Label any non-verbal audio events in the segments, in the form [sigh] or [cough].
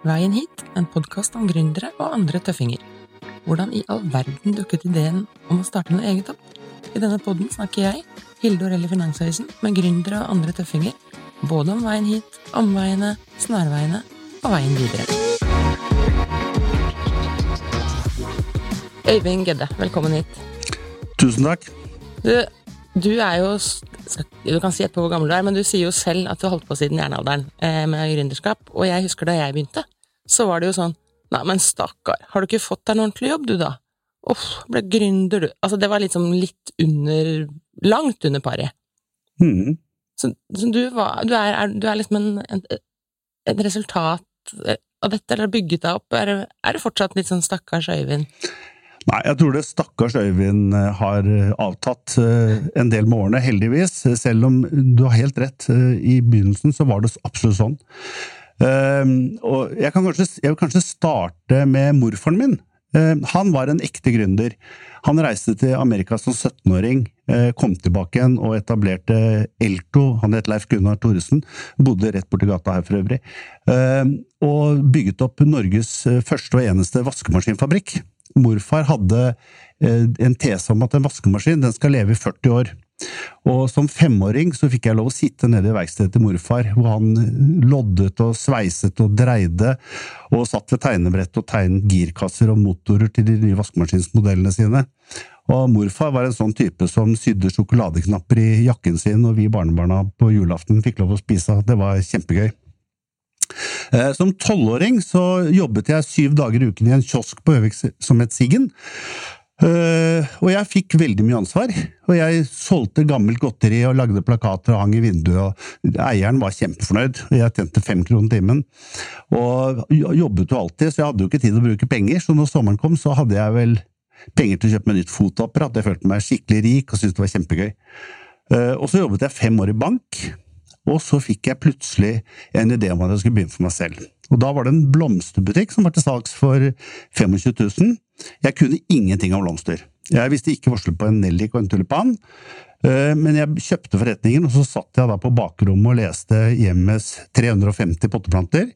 Veien hit, en podkast om gründere og andre tøffinger. Hvordan i all verden dukket ideen om å starte noe eget opp? I denne podden snakker jeg, Hilde Orelli Finansavisen, med gründere og andre tøffinger. Både om veien hit, omveiene, snarveiene og veien videre. Øyvind Gedde, velkommen hit. Tusen takk. Du, du er jo Du kan si etterpå hvor gammel du er, men du sier jo selv at du har holdt på siden jernalderen eh, med gründerskap. Og jeg husker da jeg begynte, så var det jo sånn Nei, men stakkar, har du ikke fått deg en ordentlig jobb, du, da? Uff, ble gründer, du. Altså, det var liksom litt under Langt under paret. Mm. Så, så du, var, du, er, er, du, er, liksom en, en, et resultat av dette, eller har bygget deg opp? Er, er det fortsatt litt sånn stakkars Øyvind? Nei, jeg tror det stakkars Øyvind har avtatt en del med årene, heldigvis. Selv om du har helt rett, i begynnelsen så var det absolutt sånn. Og jeg, kan kanskje, jeg vil kanskje starte med morfaren min. Han var en ekte gründer. Han reiste til Amerika som 17-åring, kom tilbake igjen og etablerte Elto. Han het Leif Gunnar Thoresen, bodde rett borti gata her for øvrig. Og bygget opp Norges første og eneste vaskemaskinfabrikk. Morfar hadde en tese om at en vaskemaskin den skal leve i 40 år. Og som femåring så fikk jeg lov å sitte nede i verkstedet til morfar, hvor han loddet og sveiset og dreide, og satt ved tegnebrettet og tegnet girkasser og motorer til de nye vaskemaskinsmodellene sine. Og morfar var en sånn type som sydde sjokoladeknapper i jakken sin, og vi barnebarna på julaften fikk lov å spise. Det var kjempegøy. Som tolvåring jobbet jeg syv dager i uken i en kiosk på Øvik som het Siggen. Uh, og jeg fikk veldig mye ansvar. Og jeg solgte gammelt godteri og lagde plakater og hang i vinduet. og Eieren var kjempefornøyd. og Jeg tjente fem kroner timen. Og jobbet jo alltid, så jeg hadde jo ikke tid til å bruke penger. Så når sommeren kom, så hadde jeg vel penger til å kjøpe meg nytt fotoapparat. Jeg følte meg skikkelig rik og syntes det var kjempegøy. Uh, og så jobbet jeg fem år i bank. Og så fikk jeg plutselig en idé om at jeg skulle begynne for meg selv. Og da var det en blomsterbutikk som var til salgs for 25 000. Jeg kunne ingenting om blomster. Jeg visste ikke forskjell på en nellik og en tulipan. Men jeg kjøpte forretningen, og så satt jeg da på bakrommet og leste hjemmets 350 potteplanter,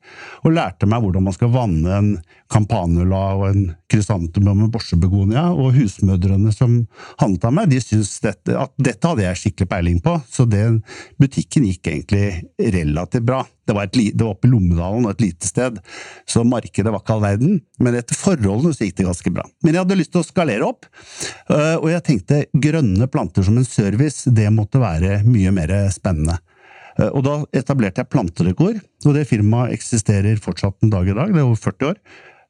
og lærte meg hvordan man skal vanne en campanula og en krysantemum med borsebegonia, og husmødrene som handla meg, de syntes dette, at dette hadde jeg skikkelig peiling på, så den butikken gikk egentlig relativt bra. Det var, et, det var oppe i Lommedalen og et lite sted, så markedet var ikke all verden, men etter forholdene så gikk det ganske bra. Men jeg hadde lyst til å skalere opp, og jeg tenkte grønne planter som en service, det måtte være mye mer spennende. Og da etablerte jeg Plantedekor, og det firmaet eksisterer fortsatt en dag i dag, det er over 40 år.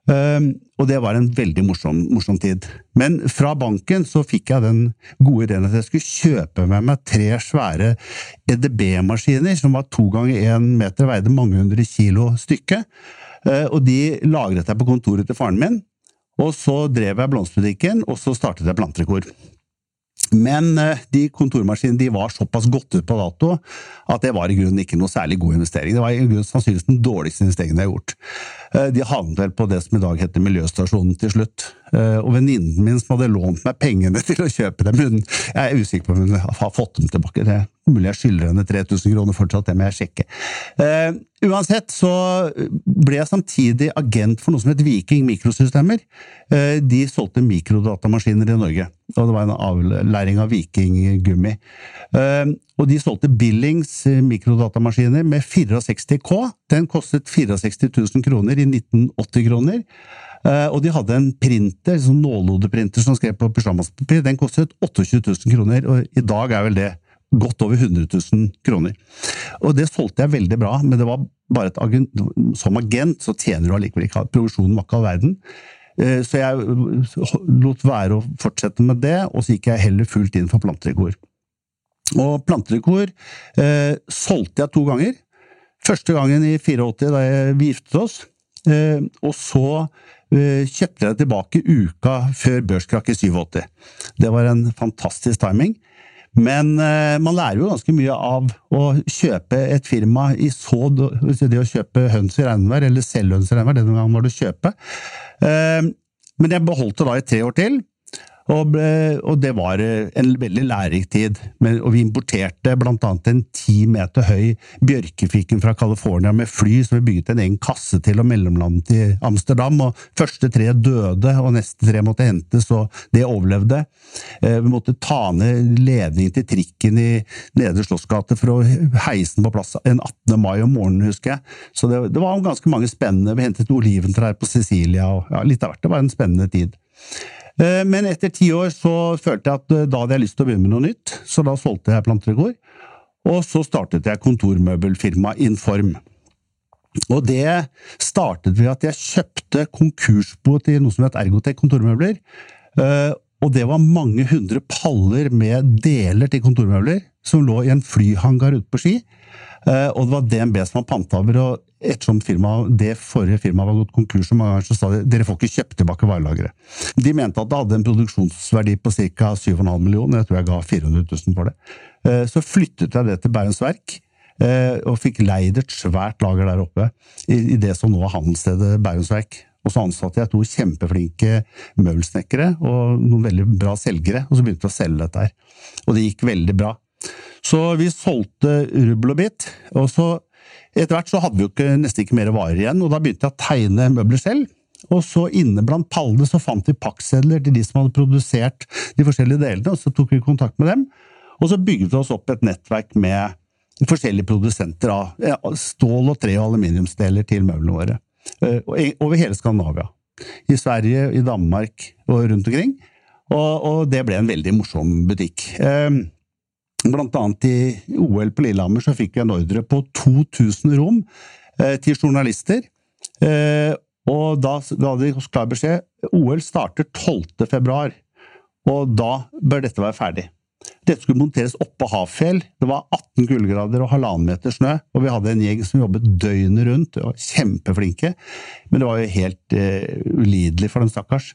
Um, og det var en veldig morsom, morsom, tid. Men fra banken så fikk jeg den gode ideen at jeg skulle kjøpe med meg tre svære EDB-maskiner som var to ganger én meter, veide mange hundre kilo stykket. Uh, og de lagret jeg på kontoret til faren min. Og så drev jeg blomsterbutikken, og så startet jeg Planterekord. Men de kontormaskinene de var såpass godt ut på dato at det var i grunnen ikke noe særlig god investering. Det var i grunnen sannsynligvis den dårligste investeringen jeg har gjort. De havnet vel på det som i dag heter Miljøstasjonen til slutt. Og venninnen min som hadde lånt meg pengene [laughs] til å kjøpe dem, hun, jeg er usikker på om hun har fått dem tilbake. Det er mulig jeg skylder henne 3000 kroner fortsatt, det må jeg sjekke. Uh, uansett så ble jeg samtidig agent for noe som het Viking Mikrosystemer. De solgte mikrodatamaskiner i Norge, og det var en avlæring av Viking gummi. Uh, og de solgte Billings mikrodatamaskiner med 64K. Den kostet 64 000 kroner i 1980 kroner. Og de hadde en printer, sånn nålhodeprinter som skrev på pysjamaspapir. Den kostet 28 000 kroner, og i dag er vel det godt over 100 000 kroner. Og det solgte jeg veldig bra, men det var bare et agent, som agent så tjener du allikevel ikke Provisjonen var ikke all verden. Så jeg lot være å fortsette med det, og så gikk jeg heller fullt inn for planterekord. Og plantedekor eh, solgte jeg to ganger. Første gangen i 84, da jeg, vi giftet oss. Eh, og så eh, kjøpte jeg det tilbake uka før børskrakket i 87. Det var en fantastisk timing. Men eh, man lærer jo ganske mye av å kjøpe et firma i så Det å kjøpe høns i regnvær, eller selge høns i regnvær, denne gangen var det å kjøpe. Eh, men jeg beholdt det da i tre år til. Og, og, det var eh, en veldig lærerik tid. Men, og vi importerte annet en ti meter høy bjørkefiken fra California med fly, så vi bygget en egen kasse til og mellomlandet i Amsterdam. og Første tre døde, og neste tre måtte hentes, og det overlevde. Eh, vi måtte ta ned ledningen til trikken i Nedre Slottsgate for å heise den på plass en 18. mai om morgenen, husker jeg. Så det, det var ganske mange spennende. Vi hentet oliventrær på Sicilia, og ja, litt av hvert. Det var en spennende tid. Eh, men etter ti år så følte jeg at eh, da hadde jeg lyst til å begynne med noe nytt, så da solgte jeg plantegård. Og så startet jeg kontormøbelfirmaet Inform. Og det startet ved at jeg kjøpte konkursbo til noe som het Ergotek kontormøbler. Eh, og det var mange hundre paller med deler til kontormøbler som lå i en flyhangar ute på Ski. Og det var DNB som var pantehaver, og ettersom firma, det forrige firmaet var gått konkurs, så mange ganger så sa de dere får ikke kjøpt tilbake varelageret. De mente at det hadde en produksjonsverdi på ca. 7,5 millioner, jeg tror jeg ga 400 000 for det. Eh, så flyttet jeg det til Bærums Verk, eh, og fikk leid et svært lager der oppe, i det som nå er handelsstedet Bærums Verk. Og så ansatte jeg to kjempeflinke møbelsnekkere og noen veldig bra selgere, og så begynte vi å selge dette her. Og det gikk veldig bra. Så vi solgte rubbel og bit, og så etter hvert så hadde vi jo ikke, nesten ikke mer varer igjen, og da begynte jeg å tegne møbler selv. Og så inne blant pallene så fant vi pakksedler til de som hadde produsert de forskjellige delene, og så tok vi kontakt med dem. Og så bygget vi oss opp et nettverk med forskjellige produsenter av stål og tre og aluminiumsdeler til møblene våre. Eh, over hele Skandinavia. I Sverige, i Danmark og rundt omkring. Og, og det ble en veldig morsom butikk. Blant annet i OL på Lillehammer så fikk vi en ordre på 2000 rom eh, til journalister. Eh, og da ga de oss klar beskjed OL starter 12. februar, og da bør dette være ferdig. Dette skulle monteres oppå Hafjell. Det var 18 kuldegrader og halvannen meter snø. Og vi hadde en gjeng som jobbet døgnet rundt, og kjempeflinke. Men det var jo helt eh, ulidelig for dem, stakkars.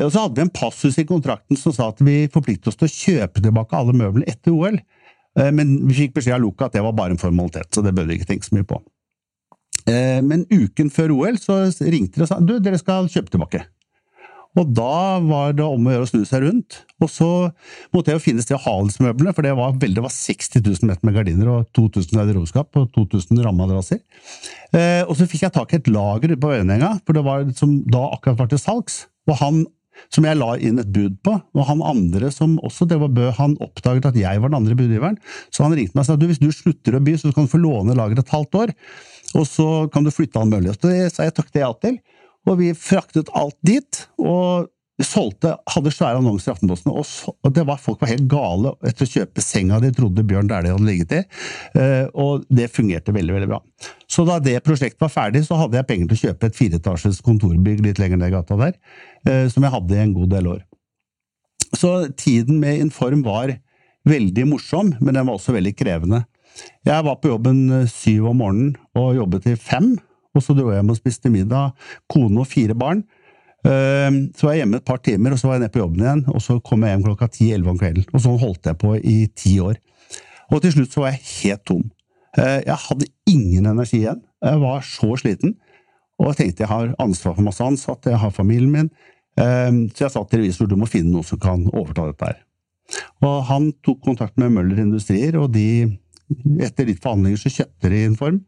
Og så hadde vi en passus i kontrakten som sa at vi forpliktet oss til å kjøpe tilbake alle møblene etter OL. Eh, men vi fikk beskjed av Luca at det var bare en formalitet, så det bør vi ikke tenke så mye på. Eh, men uken før OL så ringte de og sa du, dere skal kjøpe tilbake. Og da var det om å gjøre å snu seg rundt. Og så måtte jeg jo finne sted å ha møblene, for det var, veldig, det var 60 000 meter med gardiner og 2000 garderobeskap og 2000 rammeadresser Eh, og så fikk jeg tak i et lager på Øyenenga, for det var som da akkurat var til salgs. Og han som jeg la inn et bud på, og han andre som også det var Bø, han oppdaget at jeg var den andre budgiveren, så han ringte meg og sa at hvis du slutter å by, så kan du få låne lageret et halvt år, og så kan du flytte han mulig. Så jeg sa jeg takk det ja til, og vi fraktet alt dit. og solgte, hadde svære annonser i Aftenposten, og, så, og det var, folk var helt gale etter å kjøpe senga de trodde Bjørn Dæhlie hadde ligget i, uh, og det fungerte veldig veldig bra. Så da det prosjektet var ferdig, så hadde jeg penger til å kjøpe et fireetasjes kontorbygg litt lenger ned gata der, uh, som jeg hadde i en god del år. Så tiden med Inform var veldig morsom, men den var også veldig krevende. Jeg var på jobben eh, syv om morgenen og jobbet til fem, og så dro jeg hjem og spiste middag, kone og fire barn. Ehm, så var jeg hjemme et par timer, og så var jeg nede på jobben igjen, og så kom jeg hjem klokka ti-elleve om kvelden. Og sånn holdt jeg på i ti år. Og til slutt så var jeg helt tom. Eh, jeg hadde ingen energi igjen. Jeg var så sliten. Og jeg tenkte jeg har ansvar for masse ansatte, jeg har familien min. Ehm, så jeg sa til revisor du må finne noen som kan overta dette her. Og han tok kontakt med Møller Industrier, og de, etter litt forhandlinger så kjøpte de Inform.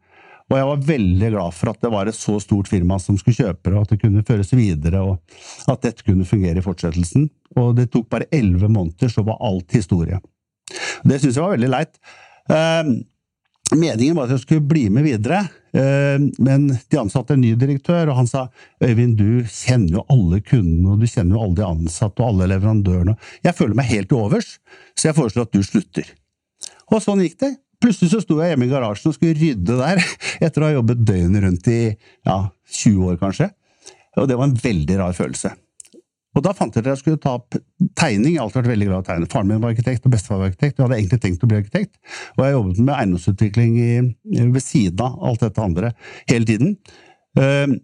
Og jeg var veldig glad for at det var et så stort firma som skulle kjøpe det, og at det kunne føres videre, og at dette kunne fungere i fortsettelsen. Og det tok bare elleve måneder, så var alt historie. Det syns jeg var veldig leit. Eh, meningen var at jeg skulle bli med videre, eh, men de ansatte en ny direktør, og han sa Øyvind, du kjenner jo alle kundene, og du kjenner jo alle de ansatte og alle leverandørene. Jeg føler meg helt til overs, så jeg foreslår at du slutter. Og sånn gikk det. Plutselig så sto jeg hjemme i garasjen og skulle rydde der, etter å ha jobbet døgnet rundt i ja, 20 år, kanskje. Og det var en veldig rar følelse. Og da fant jeg at jeg skulle ta opp tegning. Jeg har alltid vært veldig glad i å tegne. Faren min var arkitekt, og bestefar var arkitekt. Jeg hadde egentlig tenkt å bli arkitekt. Og jeg jobbet med eiendomsutvikling ved siden av alt dette andre hele tiden. Uh,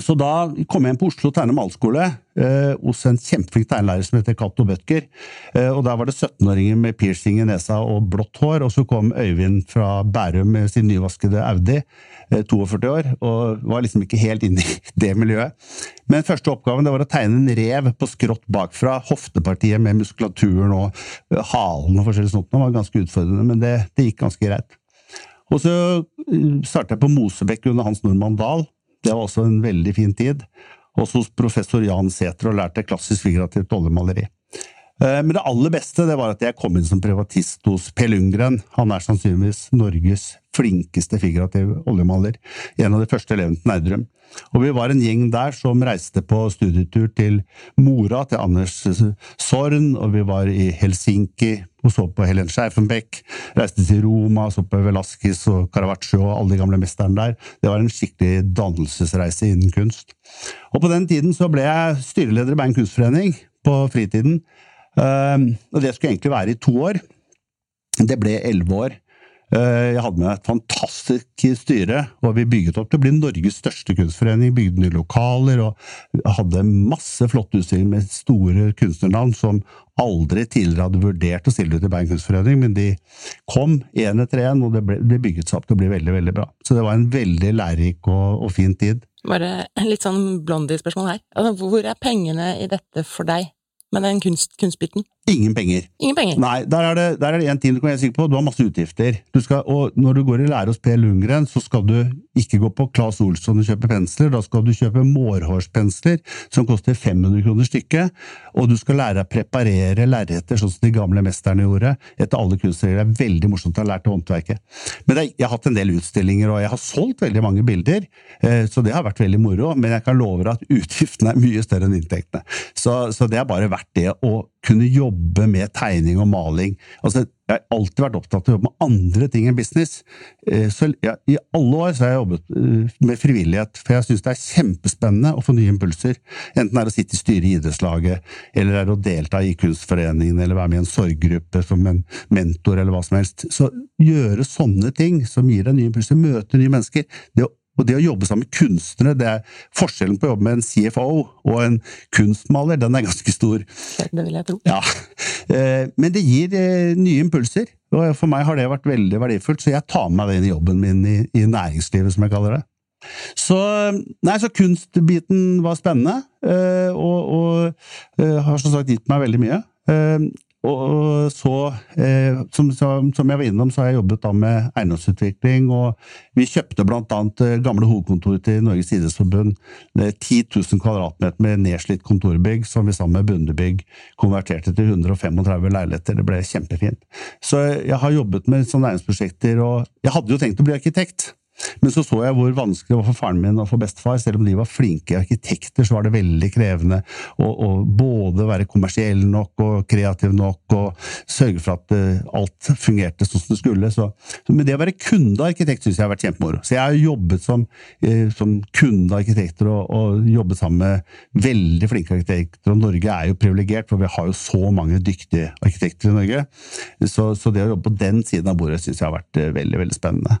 så da kom jeg inn på Oslo tegne- og malerskole eh, hos en kjempeflink tegnelærer som heter Cato Bødker. Eh, og Der var det 17-åringer med piercing i nesa og blått hår, og så kom Øyvind fra Bærum med sin nyvaskede Audi, eh, 42 år, og var liksom ikke helt inne i [laughs] det miljøet. Men første oppgaven det var å tegne en rev på skrått bakfra, hoftepartiet med muskulaturen og eh, halen og forskjellig sånt. Det var ganske utfordrende, men det, det gikk ganske greit. Og så starta startet jeg på Mosebekk under Hans Nordmann Dahl. Det var også en veldig fin tid. Også hos professor Jan Sæther og lærte klassisk figurativt oljemaleri. Eh, men det aller beste det var at jeg kom inn som privatist hos Per Lundgren. Han er sannsynligvis Norges flinkeste figurative oljemaler. En av de første elevene til Nerdrum. Og vi var en gjeng der som reiste på studietur til mora til Anders Sorn, og vi var i Helsinki og så på Helen Scheifenbeck. Reiste til Roma, så på Velasquez og Caravaggio og alle de gamle mesterne der. Det var en skikkelig dannelsesreise innen kunst. Og på den tiden så ble jeg styreleder i Bergen kunstforening på fritiden. Og det skulle egentlig være i to år. Det ble elleve år. Eh, jeg hadde med et fantastisk styre, og vi bygget opp til å bli Norges største kunstforening. Bygde nye lokaler og hadde masse flotte utstillinger med store kunstnernavn som aldri tidligere hadde vurdert å stille ut i Bergen kunstforening, men de kom én etter én, og det ble, ble, bygget seg opp til å bli veldig, veldig bra. Så det var en veldig lærerik og, og fin tid. Bare litt sånn blondie-spørsmål her. Altså, hvor er pengene i dette for deg? Med den kunst, kunstbiten? Ingen penger. Ingen penger. Nei, der er det, der er det en ting du kan være sikker på, du har masse utgifter. Skal, og når du går i lære hos Per Lundgren, så skal du ikke gå på Claes Olsson og kjøpe pensler, da skal du kjøpe mårhårspensler som koster 500 kroner stykket, og du skal lære å preparere lerreter sånn som de gamle mesterne gjorde, etter alle kunstregler. Det er veldig morsomt å ha lært håndverket. Men jeg har hatt en del utstillinger, og jeg har solgt veldig mange bilder, eh, så det har vært veldig moro, men jeg kan love deg at utgiftene er mye større enn inntektene. Så, så det er bare verdt det å kunne jobbe med tegning og maling. Altså, jeg har alltid vært opptatt av å jobbe med andre ting enn business. Eh, så jeg, I alle år så har jeg jobbet eh, med frivillighet, for jeg syns det er kjempespennende å få nye impulser. Enten det er å sitte i styret i idrettslaget, eller det er å delta i kunstforeningen, eller være med i en sorggruppe som en mentor, eller hva som helst. Så gjøre sånne ting som gir deg nye impulser, møte nye mennesker, det å og det å jobbe sammen med kunstnere, det er forskjellen på å jobbe med en CFO og en kunstmaler, den er ganske stor. Det vil jeg tro. Ja, eh, Men det gir eh, nye impulser, og for meg har det vært veldig verdifullt, så jeg tar med meg det inn i jobben min i, i næringslivet, som jeg kaller det. Så, nei, så kunstbiten var spennende, eh, og, og har som sagt gitt meg veldig mye. Og så, eh, som, som, jeg var innom, så har jeg jobbet da med eiendomsutvikling. Og vi kjøpte annet eh, gamle hovedkontoret til Norges idrettsforbund. 10 000 kvadratmeter med nedslitt kontorbygg som vi sammen med Bundebygg konverterte til 135 leiligheter. Det ble kjempefint. Så jeg har jobbet med sånne eiendomsprosjekter, og jeg hadde jo tenkt å bli arkitekt. Men så så jeg hvor vanskelig det var for faren min og for bestefar. Selv om de var flinke arkitekter, så var det veldig krevende å, å både være kommersiell nok og kreativ nok og sørge for at uh, alt fungerte sånn som det skulle. Så, men det å være kundearkitekt syns jeg har vært kjempemoro. Så jeg har jobbet som, uh, som kundearkitekter og, og, jobbet sammen med veldig flinke arkitekter. Og Norge er jo privilegert, for vi har jo så mange dyktige arkitekter i Norge. Så, så det å jobbe på den siden av bordet syns jeg har vært uh, veldig, veldig spennende.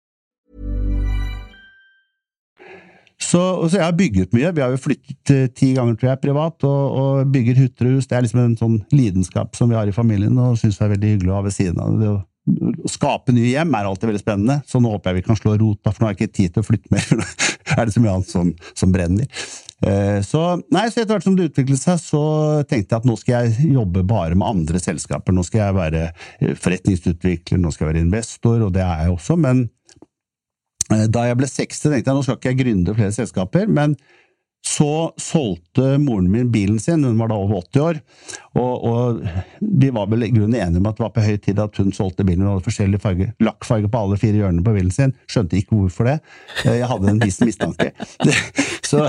Så, så, jeg har bygget mye. Vi har jo flyttet eh, ti ganger, tror jeg, privat, og, og bygger hytter og hus. Det er liksom en sånn lidenskap som vi har i familien, og syns er veldig hyggelig å ha ved siden av det. Å skape nye hjem er alltid veldig spennende, så nå håper jeg vi kan slå rot, for nå har jeg ikke tid til å flytte mer. [laughs] for nå er det så mye annet som, som brenner. Eh, så, nei, så etter hvert som det utviklet seg, så tenkte jeg at nå skal jeg jobbe bare med andre selskaper. Nå skal jeg være eh, forretningsutvikler, nå skal jeg være investor, og det er jeg også, men da jeg ble 60, tenkte jeg nå skal ikke jeg gründe flere selskaper, men så solgte moren min bilen sin, hun var da over 80 år, og, og vi var vel i grunnen enige om at det var på høy tid at hun solgte bilen. Hun hadde forskjellig farge, lakkfarge på alle fire hjørnene på bilen sin, skjønte ikke hvorfor det. Jeg hadde en viss mistanke. [laughs] Så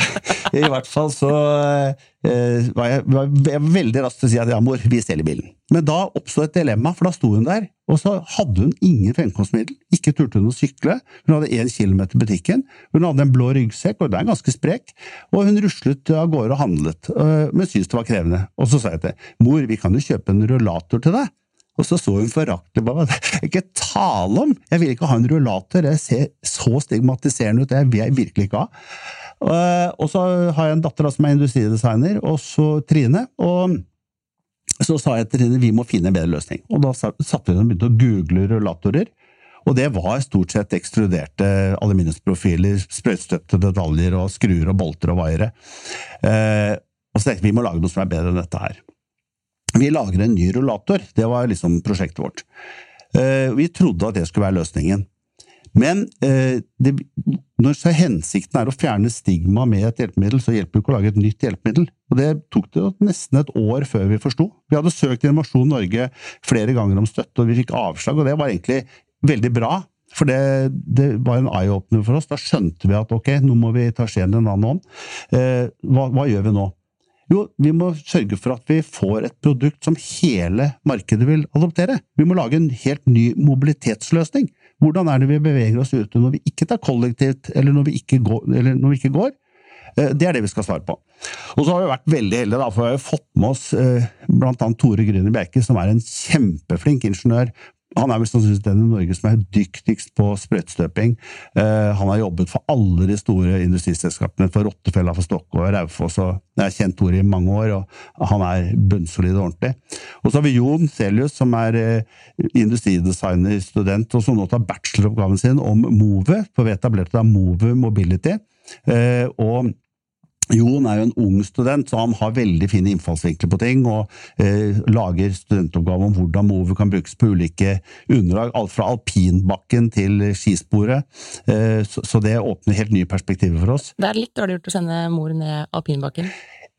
i hvert fall så eh, var jeg, var jeg veldig rask til å si at ja, mor, vi selger bilen. Men da oppsto et dilemma, for da sto hun der, og så hadde hun ingen fremkomstmiddel. Ikke turte hun å sykle. Hun hadde én kilometer til butikken. Hun hadde en blå ryggsekk, og det er ganske sprek, og hun ruslet av gårde og handlet, øh, men syntes det var krevende. Og så sa jeg til mor, vi kan jo kjøpe en rullator til deg. Og så så hun foraktelig på meg. [laughs] Ikke tale om! Jeg vil ikke ha en rullator, jeg ser så stigmatiserende ut, det vil jeg virkelig ikke ha. Øh, og så har jeg en datter som er industridesigner, og så Trine. og så sa jeg til Trine vi må finne en bedre løsning. Og da satte hun og begynte å google rullatorer. Og det var stort sett ekstruderte aluminiumsprofiler, sprøytstøpte detaljer og skruer og bolter og vaiere. Eh, og så tenkte vi vi må lage noe som er bedre enn dette her. Vi lager en ny rullator. Det var liksom prosjektet vårt. Eh, vi trodde at det skulle være løsningen. Men eh, det, når hensikten er å fjerne stigma med et hjelpemiddel, så hjelper det ikke å lage et nytt hjelpemiddel. Og Det tok det nesten et år før vi forsto. Vi hadde søkt Innovasjon Norge flere ganger om støtte, og vi fikk avslag, og det var egentlig veldig bra. For det, det var en eye-opener for oss. Da skjønte vi at ok, nå må vi ta skjeen i en annen hånd. Eh, hva, hva gjør vi nå? Jo, vi må sørge for at vi får et produkt som hele markedet vil adoptere. Vi må lage en helt ny mobilitetsløsning. Hvordan er det vi beveger oss ute når vi ikke tar kollektivt, eller når vi ikke går? Vi ikke går? Eh, det er det vi skal svare på. Og så har vi vært veldig heldige, da, for vi har fått med oss bl.a. blant annet Tore Grüner Bjerke, som er en kjempeflink ingeniør han er vel sannsynligvis den i Norge som er dyktigst på sprøytestøping. Uh, han har jobbet for alle de store industriselskapene, for Rottefella, for Stokke og Raufoss. Jeg har kjent Tore i mange år, og han er bunnsolid og ordentlig. Og så har vi Jon Celius, som er uh, industridesignerstudent, og som nå tar bacheloroppgaven sin om Move, for vi etablerte da Move Mobility. Uh, og Jon er jo en ung student, så han har veldig fine innfallsvinkler på ting, og eh, lager studentoppgave om hvordan Mover kan brukes på ulike underlag, alt fra alpinbakken til skisporet. Eh, så, så, det åpner helt nye perspektiver for oss. Det er litt dårlig gjort å sende mor ned alpinbakken?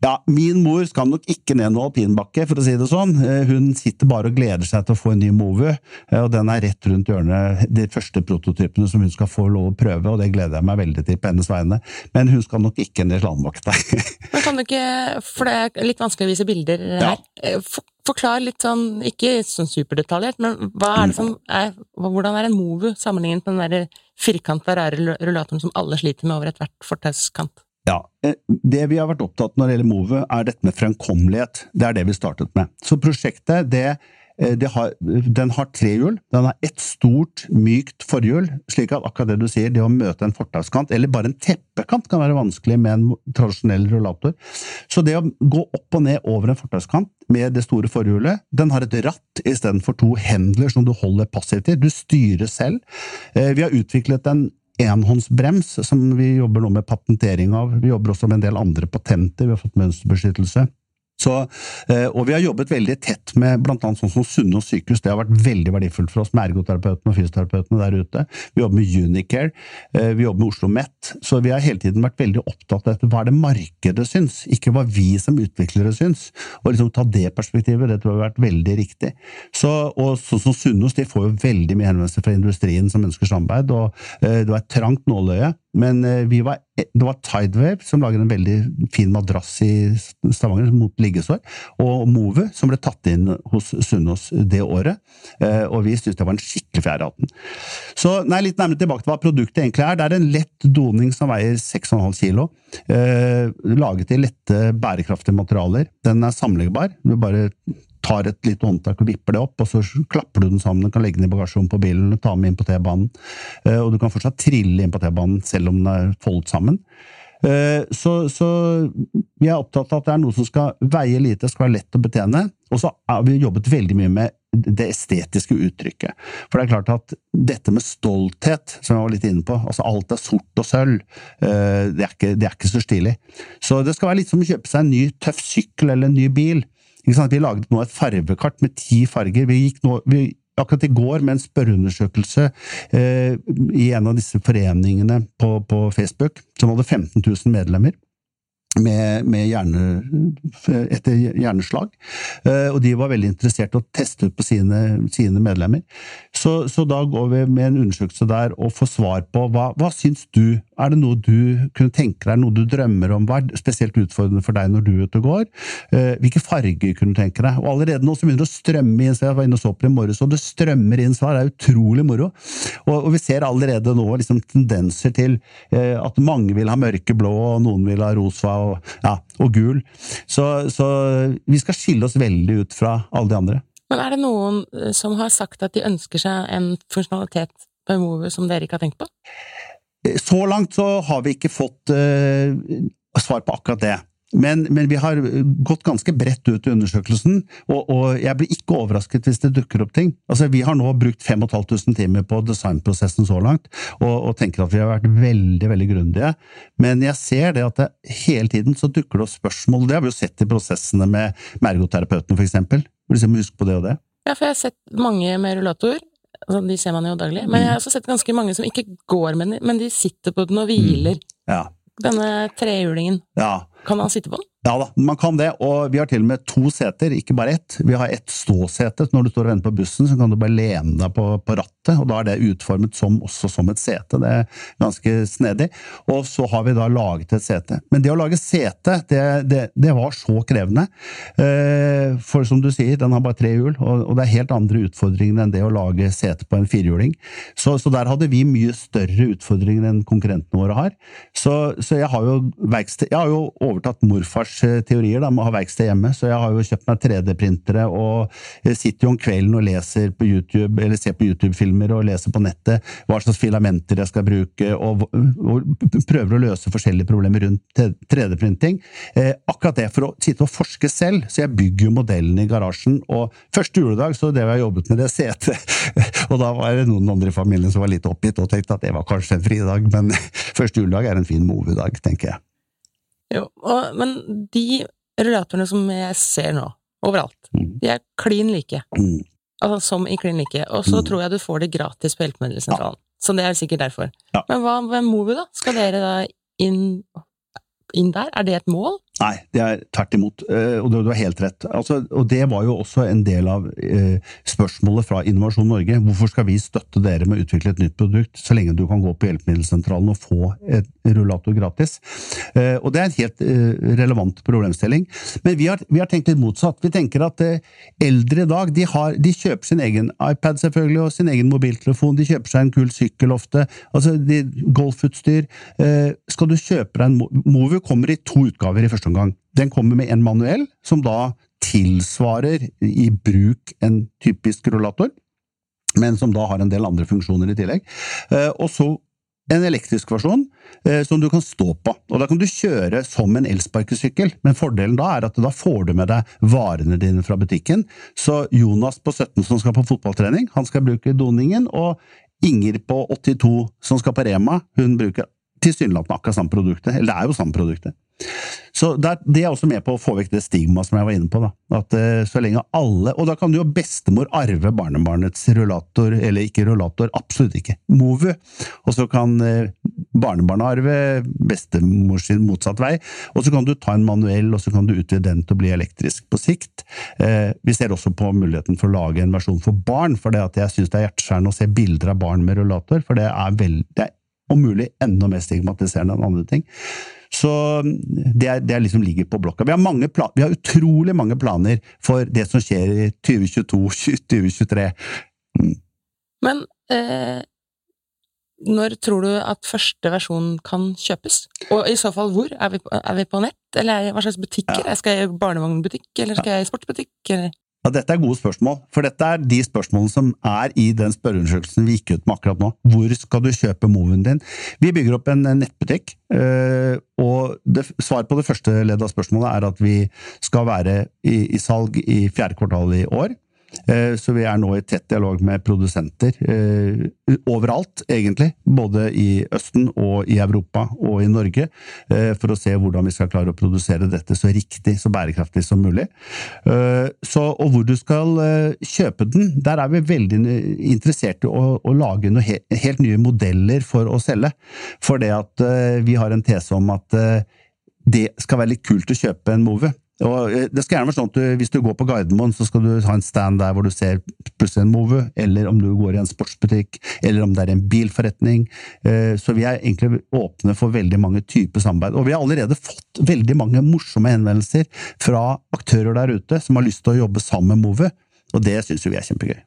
Ja, min mor skal nok ikke ned noe alpinbakke, for å si det sånn. Eh, hun sitter bare og gleder seg til å få en ny Movu, eh, og den er rett rundt hjørnet. De første prototypene som hun skal få lov å prøve, og det gleder jeg meg veldig til på hennes vegne. Men hun skal nok ikke ned slalåmbakke, [laughs] Men kan du ikke, for det er litt vanskelig å vise bilder her, ja. Eh, forklar litt sånn, ikke sånn superdetaljert, men hva er det som er, hvordan er en Movu sammenlignet med den der firkanta, rare rullatoren som alle sliter med over ethvert fortauskant? Ja, eh, Det vi har vært opptatt når det gjelder Move, er dette med fremkommelighet. Det er det vi startet med. Så prosjektet det, eh, det har, den har tre hjul. Den har ett stort, mykt forhjul, slik at akkurat det du sier, det å møte en fortauskant, eller bare en teppekant, kan være vanskelig med en tradisjonell rullator. Så det å gå opp og ned over en fortauskant med det store forhjulet, den har et ratt istedenfor to hendler som du holder passivt i. Du styrer selv. Eh, vi har utviklet en enhåndsbrems, som vi jobber nå med patentering av. Vi jobber også med en del andre patenter, vi har fått mønsterbeskyttelse. Så, eh, og vi har jobbet veldig tett med bl.a. sånn som Sunnaas sykehus. Det har vært veldig verdifullt for oss med ergoterapeutene og fysioterapeutene der ute. Vi jobber med Unicare, eh, vi jobber med Oslo OsloMet. Så vi har hele tiden vært veldig opptatt av hva er det markedet syns, ikke hva vi som utviklere syns. Og liksom ta det perspektivet, det tror jeg har vært veldig riktig. Så, og sånn som Sunnaas, de får jo veldig mye henvendelser fra industrien som ønsker samarbeid, og eh, det var et trangt nåløye. Men vi var, det var Tidewave som lager en veldig fin madrass i Stavanger mot liggesår, og Move som ble tatt inn hos Sunnaas det året. Eh, og vi syntes det var en skikkelig fjerde i hatten. Så nei, litt nærmere tilbake til hva produktet egentlig er. Det er en lett doning som veier 6,5 kilo. Eh, laget i lette, bærekraftige materialer. Den er sammenleggbar. Du bare tar et lite håndtak og vipper det opp, og så klapper du den sammen. Du kan legge den i bagasjerommet på bilen, ta med inn på T-banen. Eh, og du kan fortsatt trille inn på T-banen selv om den er foldet sammen. Eh, Så, så vi er opptatt av at det er noe som skal veie lite, skal være lett å betjene. Og så har vi jobbet veldig mye med det estetiske uttrykket. For det er klart at dette med stolthet, som jeg var litt inne på, altså alt er sort og sølv, eh, det er ikke, det er ikke så stilig. Så det skal være litt som å kjøpe seg en ny tøff sykkel eller en ny bil. Vi laget nå et farvekart med ti farger. Vi gikk nå, vi, akkurat i går med en spørreundersøkelse eh, i en av disse foreningene på, på Facebook, som hadde 15 000 medlemmer med, med hjerne, etter hjerneslag. Eh, Og de var veldig interessert i å teste ut på sine, sine medlemmer. Så, så da går vi med en undersøkelse der og får svar på hva, hva syns du? Er det noe du kunne tenke deg, noe du drømmer om? Hva er spesielt utfordrende for deg når du er ute og går? Eh, Hvilke farger kunne du tenke deg? Og allerede nå så begynner det å strømme inn, så jeg var inne og så på det i morges, og det strømmer inn svar. Det er utrolig moro. Og, og vi ser allerede nå liksom tendenser til eh, at mange vil ha mørkeblå, og noen vil ha rosa og, ja, og gul. Så, så vi skal skille oss veldig ut fra alle de andre. Men er det noen eh, som har sagt at de ønsker seg en funksjonalitet på Mover som dere ikke har tenkt på? Så langt så har vi ikke fått eh, svar på akkurat det. Men, men vi har gått ganske bredt ut i undersøkelsen, og, og jeg blir ikke overrasket hvis det dukker opp ting. Altså, Vi har nå brukt 5500 timer på designprosessen så langt, og, og tenker at vi har vært veldig veldig grundige. Men jeg ser det at det, hele tiden så dukker det opp spørsmål. Det har vi jo sett i prosessene med med f.eks. Liksom, husk på det og det. Ja, for jeg har sett mange med rullator. Altså, de ser man jo daglig. Men jeg har også sett ganske mange som ikke går med den, men de sitter på den og hviler. Ja. Denne trehjulingen. ja. Kan man sitte på den? Ja da, man kan det, og vi har til og med to seter, ikke bare ett. Vi har ett ståsete. Når du står og venter på bussen, så kan du bare lene deg på, på rattet, og da er det utformet som, også som et sete. Det er ganske snedig. Og så har vi da laget et sete. Men det å lage sete, det, det, det var så krevende. Eh, For som du sier, den har bare tre hjul, og, og det er helt andre utfordringer enn det å lage sete på en firehjuling. Så, så der hadde vi mye større utfordringer enn konkurrentene våre har. Så, så jeg har jo verksted, jeg har jo overtatt morfars eh, teorier da, med å ha verksted hjemme, så jeg har jo kjøpt meg 3D-printere og eh, sitter jo om kvelden og leser på YouTube, eller ser på YouTube-filmer og leser på nettet hva slags filamenter jeg skal bruke, og, og prøver å løse forskjellige problemer rundt 3D-printing. Eh, akkurat det, for å sitte og forske selv, så jeg bygger jo modellene i garasjen, og første juledag så vi har jobbet med det setet, [laughs] og da var det noen andre i familien som var litt oppgitt og tenkte at det var kanskje en fridag, men [laughs] første juledag er en fin movedag, tenker jeg. Jo, og, men de rullatorene som jeg ser nå, overalt, Mm. de er klin like. Mm. Altså som i klin like. Og så Mm. tror jeg du får det gratis på Hjelpemiddelsentralen. Så det er sikkert derfor. Ja. Men hva med Movi, da? Skal dere da inn, inn der? Er det et mål? Nei, det er tvert imot, eh, og du har helt rett. Altså, og det var jo også en del av eh, spørsmålet fra Innovasjon Norge. Hvorfor skal vi støtte dere med å utvikle et nytt produkt, så lenge du kan gå på Hjelpemiddelsentralen og få et rullator gratis? Eh, og det er en helt relevant problemstilling. Men vi har, vi har tenkt litt motsatt. Vi tenker at eldre i dag, de, har, de kjøper sin egen iPad selvfølgelig, og sin egen mobiltelefon. De kjøper seg en kul sykkel ofte. Altså, de, golfutstyr. Skal du kjøpe deg en Movu kommer i to utgaver i første omgang. Den kommer med en manuell, som da tilsvarer i bruk en typisk rullator, men som da har en del andre funksjoner i tillegg. Eh, Og så en elektrisk versjon eh, som du kan stå på. Og Da kan du kjøre som en elsparkesykkel, men fordelen da er at da får du med deg varene dine fra butikken. Så Jonas på 17 som skal på fotballtrening, han skal bruke doningen, og Inger på 82 som skal på Rema, hun bruker tilsynelatende akkurat samme produktet. Eller det er jo samme produktet. Så det er, det er også med på å få vekk det stigmaet som jeg var inne på. da. At eh, så lenge alle Og da kan jo bestemor arve barnebarnets rullator, eller ikke rullator, absolutt ikke. Movu. Og så kan eh, barnebarnet arve bestemor sin motsatt vei. Og så kan du ta en manuell, og så kan du utvide den til å bli elektrisk på sikt. Eh, vi ser også på muligheten for å lage en versjon for barn, for det at jeg syns det er hjerteskjærende å se bilder av barn med rullator, for det er, veld, det er om mulig enda mer stigmatiserende enn andre ting. Så det, er, det er liksom ligger på blokka. Vi har, mange pla vi har utrolig mange planer for det som skjer i 2022-2023. Men eh, når tror du at første versjon kan kjøpes? Og i så fall hvor? Er vi på, er vi på nett, eller er, hva slags butikker? Ja. Skal jeg i barnevognbutikk, eller skal jeg i sportsbutikk? Eller? Ja, Dette er gode spørsmål, for dette er de spørsmålene som er i den spørreundersøkelsen vi gikk ut med akkurat nå. Hvor skal du kjøpe moven din? Vi bygger opp en nettbutikk, eh, og det, svar på det første leddet av spørsmålet er at vi skal være i, i salg i fjerde kvartal i år. Eh, så vi er nå i tett dialog med produsenter eh, overalt, egentlig. Både i Østen og i Europa og i Norge, eh, for å se hvordan vi skal klare å produsere dette så riktig, så bærekraftig som mulig. Så, og hvor du skal kjøpe den, der er vi veldig interessert i å, å lage noen helt nye modeller for å selge. For det at vi har en tese om at det skal være litt kult å kjøpe en Move. Og det skal gjerne være sånn at du, Hvis du går på Gardermoen, så skal du ha en stand der hvor du ser plutselig en Move, eller om du går i en sportsbutikk, eller om det er en bilforretning. Eh, så vi er egentlig åpne for veldig mange typer samarbeid. Og vi har allerede fått veldig mange morsomme henvendelser fra aktører der ute som har lyst til å jobbe sammen med Move, og det syns vi er kjempegøy.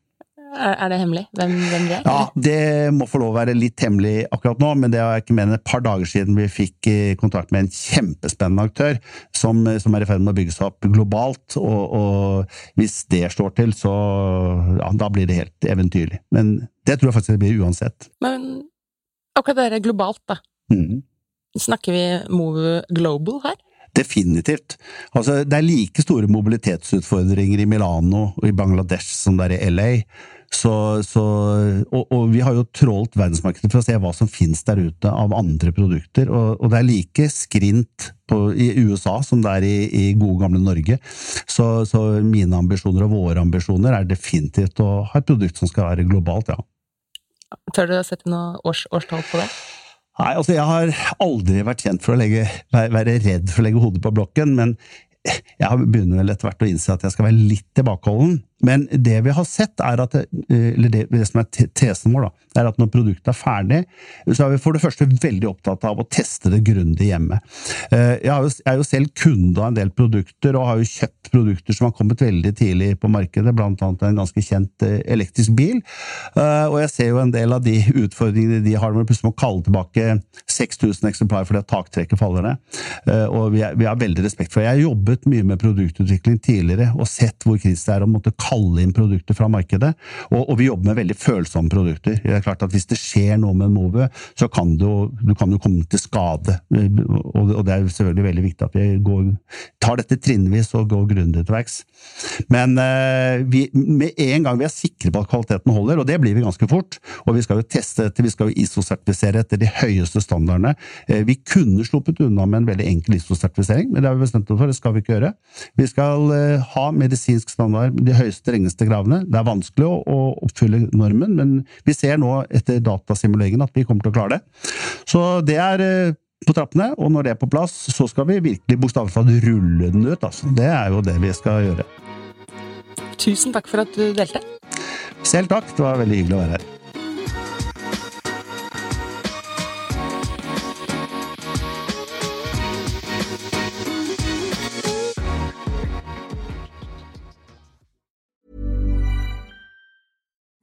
Er det hemmelig hvem, hvem det er? Ja, det må få lov å være litt hemmelig akkurat nå, men det er ikke mer enn et par dager siden vi fikk eh, kontakt med en kjempespennende aktør som, som er i ferd med å bygge seg opp globalt. Og, og hvis det står til, så ja, da blir det helt eventyrlig. Men det tror jeg faktisk det blir uansett. Men akkurat det er globalt, da. Mm. Snakker vi Move Global her? Definitivt. Altså, det er like store mobilitetsutfordringer i Milano og i Bangladesh som det er i LA. Så, så, og, og, vi har jo trålt verdensmarkedet for å se hva som finnes der ute av andre produkter. Og, og det er like skrint på, i USA som det er i, i gode, gamle Norge. Så, så, mine ambisjoner og våre ambisjoner er definitivt å ha et produkt som skal være globalt, ja. Tør du å sette noe års, årstall på det? Nei, altså jeg har aldri vært kjent for å legge, være redd for å legge hodet på blokken, men jeg begynner vel etter hvert å innse at jeg skal være litt tilbakeholden. Men det vi har sett, er at, eh, eller det, det som er tesen vår, da, er at når produktet er ferdig, så er vi for det første veldig opptatt av å teste det grundig hjemme. Eh, jeg, er jo selv kunde av en del produkter, og har jo kjøpt produkter som har kommet veldig tidlig på markedet, blant annet en ganske kjent eh, elektrisk bil. Og jeg ser jo en del av de utfordringene de har med plutselig må kalle tilbake 6000 eksemplarer fordi at taktrekket faller ned. Og vi har veldig respekt for det. Jeg har jobbet mye med produktutvikling tidligere og sett hvor kritisk det er å måtte kalle inn produkter fra markedet. Og, og, vi jobber med veldig følsomme produkter. Det er klart at Hvis det skjer noe med Move, så kan du, du kan jo komme til skade. Og, og, det er selvfølgelig veldig viktig at vi går, tar dette trinnvis og går grundig til verks. Men eh, vi, med en gang vi er sikre på at kvaliteten holder, og det blir vi ganske fort, og vi skal jo teste dette, vi skal jo ISO-sertifisere etter de høyeste standardene. Eh, vi kunne sluppet unna med en veldig enkel ISO-sertifisering, men det har vi bestemt oss for, det skal vi ikke gjøre. Vi skal eh, ha medisinsk standard, de høyeste strengeste kravene. Det er vanskelig å, å oppfylle normen, men vi ser nå etter datasimuleringen at vi kommer til å klare det. Så det er eh, på trappene, og når det er på plass, så skal vi virkelig bokstavelig talt rulle den ut. Altså. Det er jo det vi skal gjøre. Tusen takk for at du delte. Selv takk, det var veldig hyggelig å være her.